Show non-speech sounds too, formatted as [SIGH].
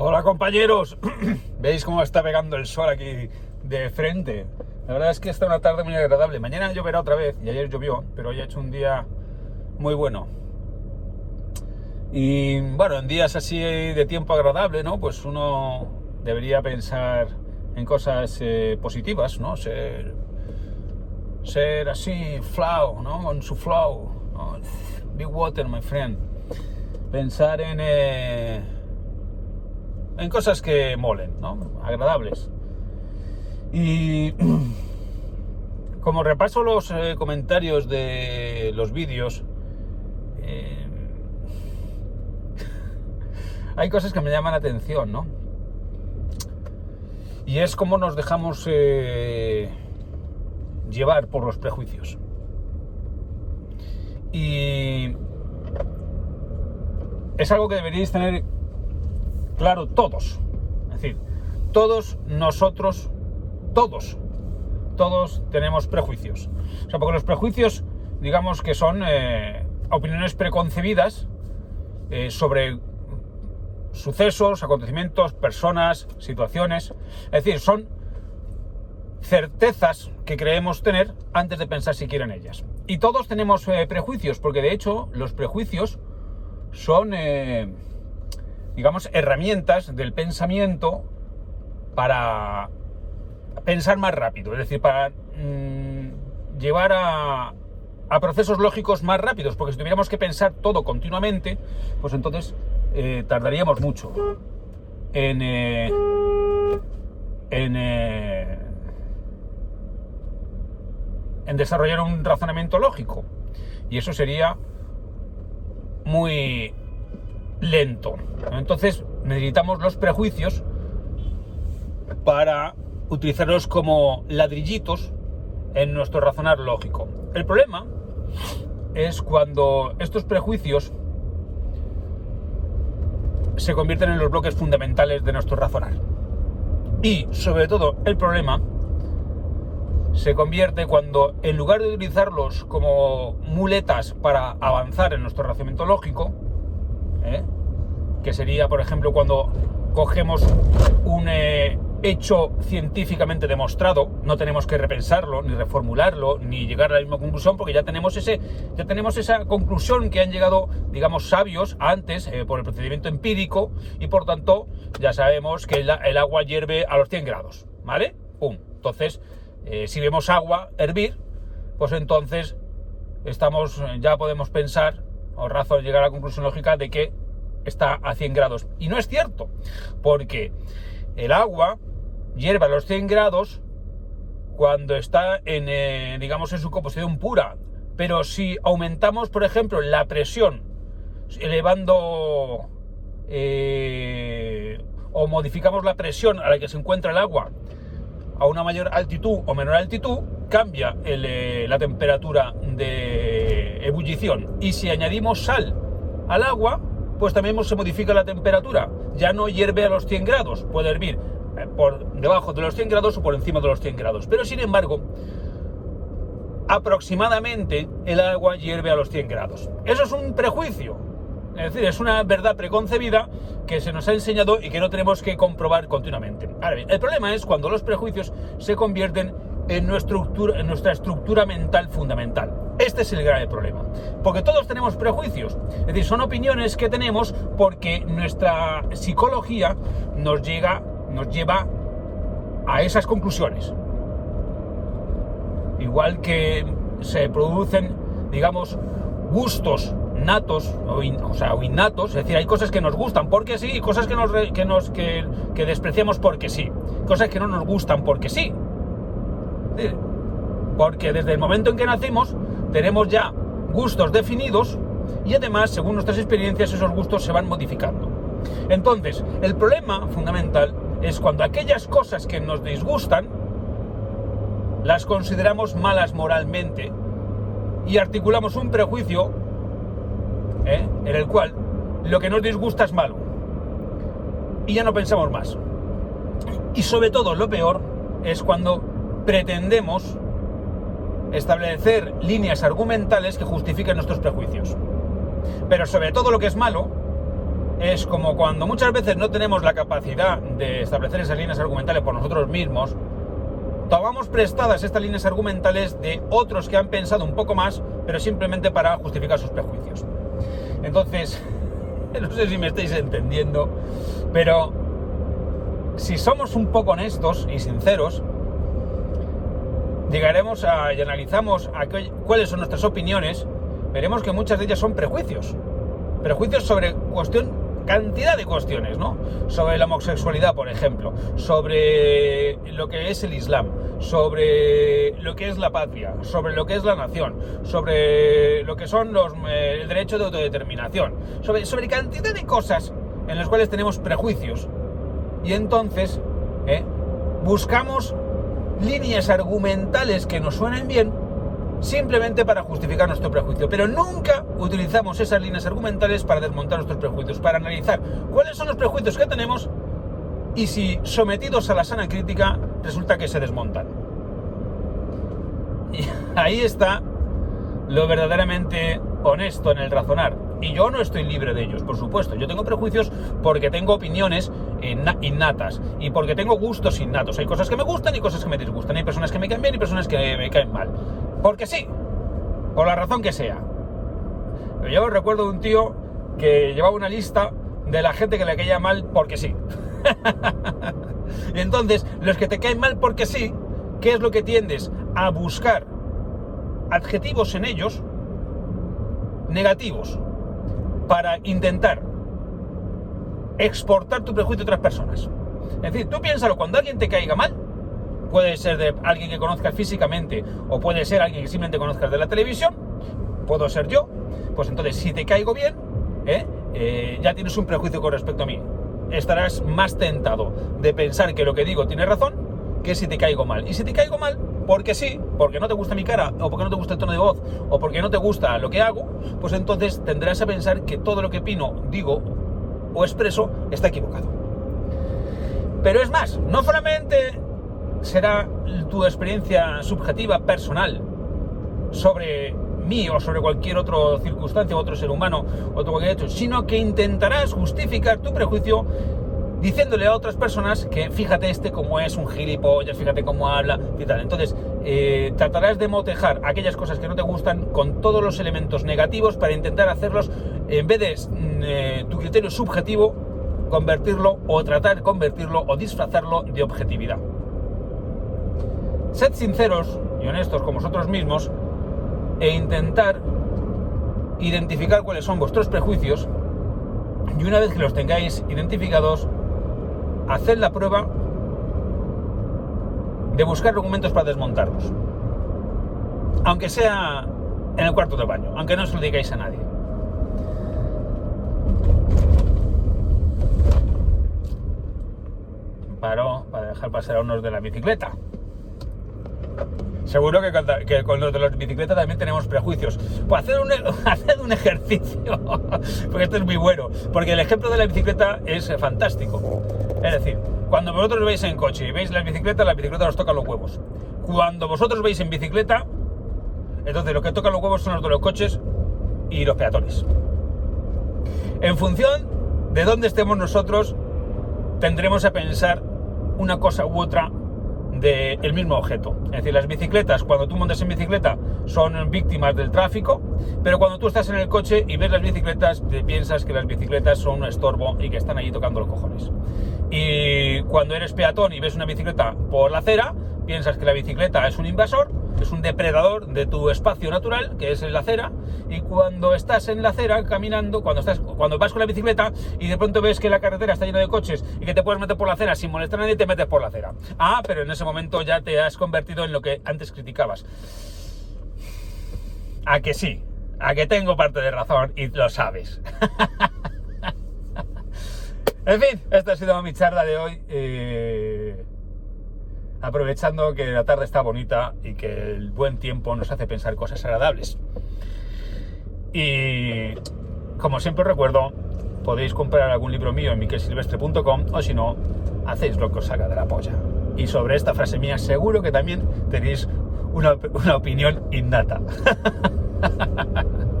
Hola compañeros, [CLEARS THROAT] ¿veis cómo está pegando el sol aquí de frente? La verdad es que está una tarde muy agradable. Mañana lloverá otra vez, y ayer llovió, pero hoy ha hecho un día muy bueno. Y bueno, en días así de tiempo agradable, ¿no? Pues uno debería pensar en cosas eh, positivas, ¿no? Ser, ser así, flow, ¿no? Con su flow. Big water, my friend. Pensar en... Eh, en cosas que molen, ¿no? agradables. Y [CLEARS THROAT] como repaso los eh, comentarios de los vídeos, eh, [LAUGHS] hay cosas que me llaman la atención, ¿no? Y es cómo nos dejamos eh, llevar por los prejuicios. Y es algo que deberíais tener claro todos. Es decir, todos nosotros, todos, todos tenemos prejuicios. O sea, porque los prejuicios, digamos que son eh, opiniones preconcebidas eh, sobre sucesos, acontecimientos, personas, situaciones. Es decir, son certezas que creemos tener antes de pensar siquiera en ellas. Y todos tenemos eh, prejuicios, porque de hecho los prejuicios son digamos, herramientas del pensamiento para pensar más rápido, es decir, para mm, llevar a, procesos lógicos más rápidos, porque si tuviéramos que pensar todo continuamente, pues entonces eh, tardaríamos mucho en, eh, en, eh, en desarrollar un razonamiento lógico. Y eso sería muy, lento. Entonces necesitamos los prejuicios para utilizarlos como ladrillitos en nuestro razonar lógico. El problema es cuando estos prejuicios se convierten en los bloques fundamentales de nuestro razonar. Y sobre todo el problema se convierte cuando en lugar de utilizarlos como muletas para avanzar en nuestro razonamiento lógico, ¿eh? que sería, por ejemplo, cuando cogemos un eh, hecho científicamente demostrado, no tenemos que repensarlo, ni reformularlo, ni llegar a la misma conclusión, porque ya tenemos, ese, ya tenemos esa conclusión que han llegado, digamos, sabios antes eh, por el procedimiento empírico, y por tanto ya sabemos que el, agua hierve a los 100 grados, ¿vale? ¡Pum! Entonces, si vemos agua hervir, pues entonces estamos, ya podemos pensar, o razón llegar a la conclusión lógica de que está a 100 grados. Y no es cierto, porque el agua hierve a los 100 grados cuando está en, eh, digamos, en su composición pura. Pero si aumentamos, por ejemplo, la presión, elevando eh, o modificamos la presión a la que se encuentra el agua a una mayor altitud o menor altitud, cambia eh, la temperatura de ebullición. Y si añadimos sal al agua, pues también se modifica la temperatura. Ya no hierve a los 100 grados, puede hervir eh, por debajo de los 100 grados o por encima de los 100 grados. Pero sin embargo, aproximadamente el agua hierve a los 100 grados. Eso es un prejuicio. Es decir, es una verdad preconcebida que se nos ha enseñado y que no tenemos que comprobar continuamente. Ahora bien, el problema es cuando los prejuicios se convierten en nuestra, estructura, en nuestra estructura mental fundamental. Este es el grave problema. Porque todos tenemos prejuicios. Es decir, son opiniones que tenemos porque nuestra psicología nos, llega, nos lleva a esas conclusiones. Igual que se producen, digamos, gustos natos o, sea, innatos, es decir, hay cosas que nos gustan porque sí y cosas que, nos, que, nos, que despreciamos porque sí, cosas que no nos gustan porque sí. Porque desde el momento en que nacimos tenemos ya gustos definidos y además, según nuestras experiencias, esos gustos se van modificando. Entonces, el problema fundamental es cuando aquellas cosas que nos disgustan las consideramos malas moralmente y articulamos un prejuicio ¿eh? en el cual lo que nos disgusta es malo y ya no pensamos más. Y sobre todo, lo peor es cuando pretendemos establecer líneas argumentales que justifiquen nuestros prejuicios. Pero sobre todo lo que es malo es como cuando muchas veces no tenemos la capacidad de establecer esas líneas argumentales por nosotros mismos, tomamos prestadas estas líneas argumentales de otros que han pensado un poco más, pero simplemente para justificar sus prejuicios. Entonces, [LAUGHS] no sé si me estáis entendiendo, pero si somos un poco honestos y sinceros, llegaremos a, y analizamos cuáles son nuestras opiniones, veremos que muchas de ellas son prejuicios. Prejuicios sobre cuestión cantidad de cuestiones, ¿no? Sobre la homosexualidad, por ejemplo, sobre lo que es el Islam, sobre lo que es la patria, sobre lo que es la nación, sobre lo que son los, eh, el derecho de autodeterminación, sobre, sobre cantidad de cosas en las cuales tenemos prejuicios. Y entonces ¿eh? buscamos líneas argumentales que nos suenen bien simplemente para justificar nuestro prejuicio. Pero nunca utilizamos esas líneas argumentales para desmontar nuestros prejuicios, para analizar cuáles son los prejuicios que tenemos y si sometidos a la sana crítica resulta que se desmontan. Y [LAUGHS] ahí está lo verdaderamente honesto en el razonar. Y yo no estoy libre de ellos, por supuesto. Yo tengo prejuicios porque tengo opiniones innatas y porque tengo gustos innatos. Hay cosas que me gustan y cosas que me disgustan. Hay personas que me caen bien y personas que me caen mal. Porque sí, por la razón que sea. Yo recuerdo de un tío que llevaba una lista de la gente que le caía mal porque sí. [LAUGHS] entonces, los que te caen mal porque sí, ¿qué es lo que tiendes? A buscar adjetivos en ellos negativos para intentar exportar tu prejuicio a otras personas. Es decir, tú piénsalo, cuando alguien te caiga mal, puede ser de alguien que conozcas físicamente o puede ser alguien que simplemente conozcas de la televisión, puedo ser yo, pues entonces si te caigo bien, ¿eh? Eh, ya tienes un prejuicio con respecto a mí. Estarás más tentado de pensar que lo que digo tiene razón que si te caigo mal. Y si te caigo mal, porque sí, porque no te gusta mi cara, o porque no te gusta el tono de voz, o porque no te gusta lo que hago, pues entonces tendrás a pensar que todo lo que opino, digo o expreso está equivocado. Pero es más, no solamente será tu experiencia subjetiva, personal, sobre mí o sobre cualquier otra circunstancia, otro ser humano, otro cualquier hecho, sino que intentarás justificar tu prejuicio diciéndole a otras personas que fíjate este como es un gilipollas, fíjate cómo habla y tal. Entonces, eh, tratarás de motejar aquellas cosas que no te gustan con todos los elementos negativos para intentar hacerlos, en vez de mm, eh, tu criterio subjetivo, convertirlo o tratar de convertirlo o disfrazarlo de objetividad. Sed sinceros y honestos con vosotros mismos e intentar identificar cuáles son vuestros prejuicios y una vez que los tengáis identificados, haced la prueba de buscar argumentos para desmontarlos. Aunque sea en el cuarto de baño, aunque no se lo digáis a nadie. Paro para dejar pasar a unos de la bicicleta. Seguro que con, los de las bicicletas también tenemos prejuicios. Pues hacer un, [LAUGHS] hacer un ejercicio, [LAUGHS] porque esto es muy bueno, porque el ejemplo de la bicicleta es fantástico. Es decir, cuando vosotros veis en coche y veis la bicicleta, la bicicleta nos toca los huevos. Cuando vosotros veis en bicicleta, entonces lo que toca los huevos son los de los coches y los peatones. En función de dónde estemos nosotros, tendremos a pensar una cosa u otra del mismo objeto. Es decir, las bicicletas, cuando tú montas en bicicleta, son víctimas del tráfico, pero cuando tú estás en el coche y ves las bicicletas, te piensas que las bicicletas son un estorbo y que están allí tocando los cojones. Y cuando eres peatón y ves una bicicleta por la acera, piensas que la bicicleta es un invasor es un depredador de tu espacio natural, que es la acera, y cuando estás en la acera caminando, cuando, estás, cuando vas con la bicicleta y de pronto ves que la carretera está llena de coches y que te puedes meter por la acera sin molestar a nadie, te metes por la acera. Ah, pero en ese momento ya te has convertido en lo que antes criticabas. A que sí, a que tengo parte de razón y lo sabes. [LAUGHS] en fin, esta ha sido mi charla de hoy. Eh aprovechando que la tarde está bonita y que el buen tiempo nos hace pensar cosas agradables. Y como siempre recuerdo, podéis comprar algún libro mío en miquelsilvestre.com o si no, hacéis lo que os haga de la polla. Y sobre esta frase mía seguro que también tenéis una, una opinión innata. [LAUGHS]